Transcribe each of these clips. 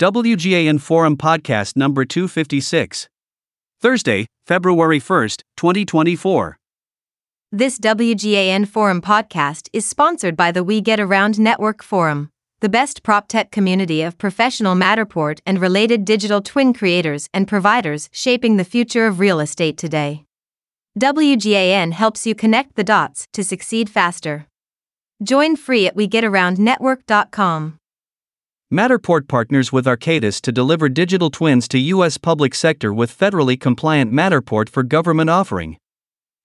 WGAN Forum Podcast number 256. Thursday, February 1st, 2024. This WGAN Forum podcast is sponsored by the We Get Around Network Forum, the best prop tech community of professional Matterport and related digital twin creators and providers shaping the future of real estate today. WGAN helps you connect the dots to succeed faster. Join free at WeGetAroundNetwork.com. Matterport partners with Arcadis to deliver digital twins to U.S. public sector with federally compliant Matterport for government offering.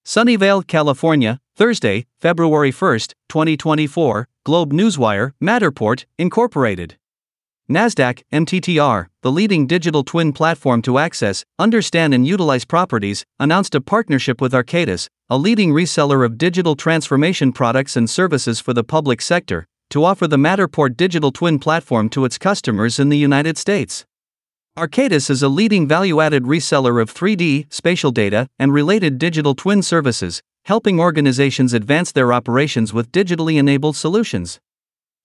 Sunnyvale, California, Thursday, February 1, 2024, Globe Newswire, Matterport, Incorporated. NASDAQ, MTTR, the leading digital twin platform to access, understand, and utilize properties, announced a partnership with Arcadis, a leading reseller of digital transformation products and services for the public sector, to offer the Matterport digital twin platform to its customers in the United States. Arcadis is a leading value added reseller of 3D, spatial data, and related digital twin services, helping organizations advance their operations with digitally enabled solutions.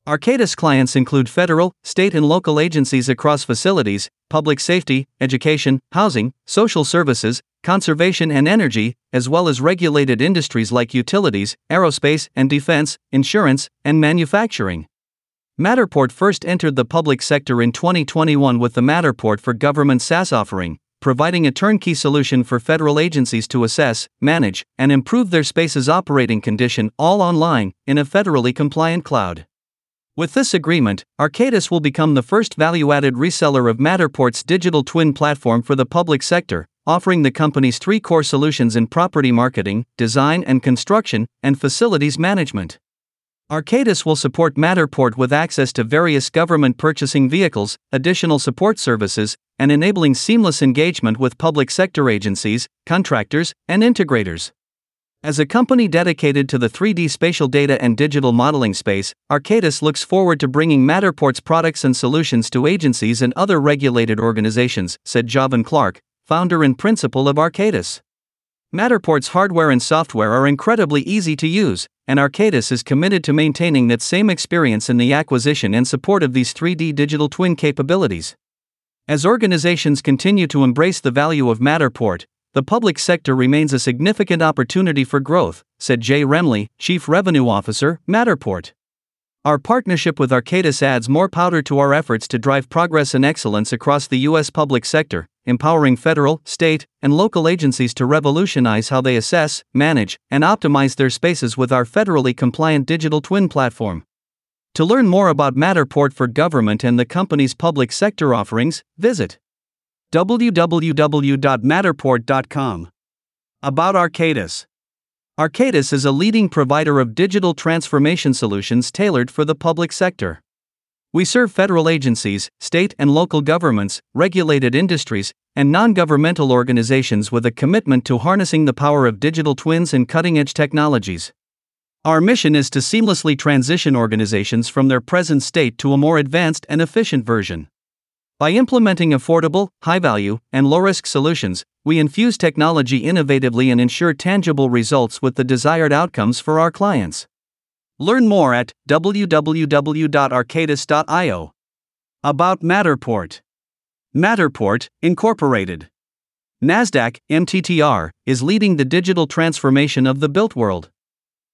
Arcadis clients include federal, state, and local agencies across facilities, public safety, education, housing, social services, conservation, and energy, as well as regulated industries like utilities, aerospace and defense, insurance, and manufacturing. Matterport first entered the public sector in 2021 with the Matterport for Government SaaS offering, providing a turnkey solution for federal agencies to assess, manage, and improve their space's operating condition all online in a federally compliant cloud. With this agreement, Arcadis will become the first value added reseller of Matterport's digital twin platform for the public sector, offering the company's three core solutions in property marketing, design and construction, and facilities management. Arcadis will support Matterport with access to various government purchasing vehicles, additional support services, and enabling seamless engagement with public sector agencies, contractors, and integrators. As a company dedicated to the 3D spatial data and digital modeling space, Arcadis looks forward to bringing Matterport's products and solutions to agencies and other regulated organizations, said Jovan Clark, founder and principal of Arcadis. Matterport's hardware and software are incredibly easy to use, and Arcadis is committed to maintaining that same experience in the acquisition and support of these 3D digital twin capabilities. As organizations continue to embrace the value of Matterport, the public sector remains a significant opportunity for growth, said Jay Remley, Chief Revenue Officer, Matterport. Our partnership with Arcadis adds more powder to our efforts to drive progress and excellence across the U.S. public sector, empowering federal, state, and local agencies to revolutionize how they assess, manage, and optimize their spaces with our federally compliant digital twin platform. To learn more about Matterport for government and the company's public sector offerings, visit www.matterport.com. About Arcadis Arcadis is a leading provider of digital transformation solutions tailored for the public sector. We serve federal agencies, state and local governments, regulated industries, and non governmental organizations with a commitment to harnessing the power of digital twins and cutting edge technologies. Our mission is to seamlessly transition organizations from their present state to a more advanced and efficient version. By implementing affordable, high value, and low risk solutions, we infuse technology innovatively and ensure tangible results with the desired outcomes for our clients. Learn more at www.arcadis.io. About Matterport Matterport, Incorporated. NASDAQ, MTTR, is leading the digital transformation of the built world.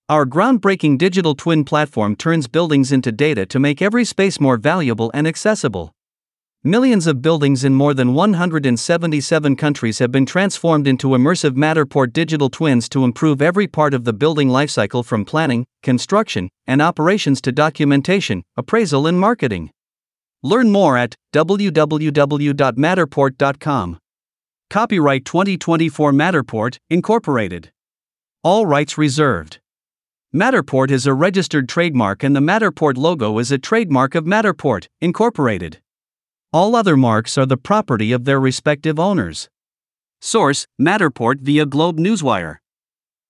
Our groundbreaking digital twin platform turns buildings into data to make every space more valuable and accessible. Millions of buildings in more than 177 countries have been transformed into immersive Matterport digital twins to improve every part of the building lifecycle from planning, construction, and operations to documentation, appraisal, and marketing. Learn more at www.matterport.com. Copyright 2024 Matterport, Incorporated. All rights reserved. Matterport is a registered trademark and the Matterport logo is a trademark of Matterport, Incorporated. All other marks are the property of their respective owners. Source Matterport via Globe Newswire.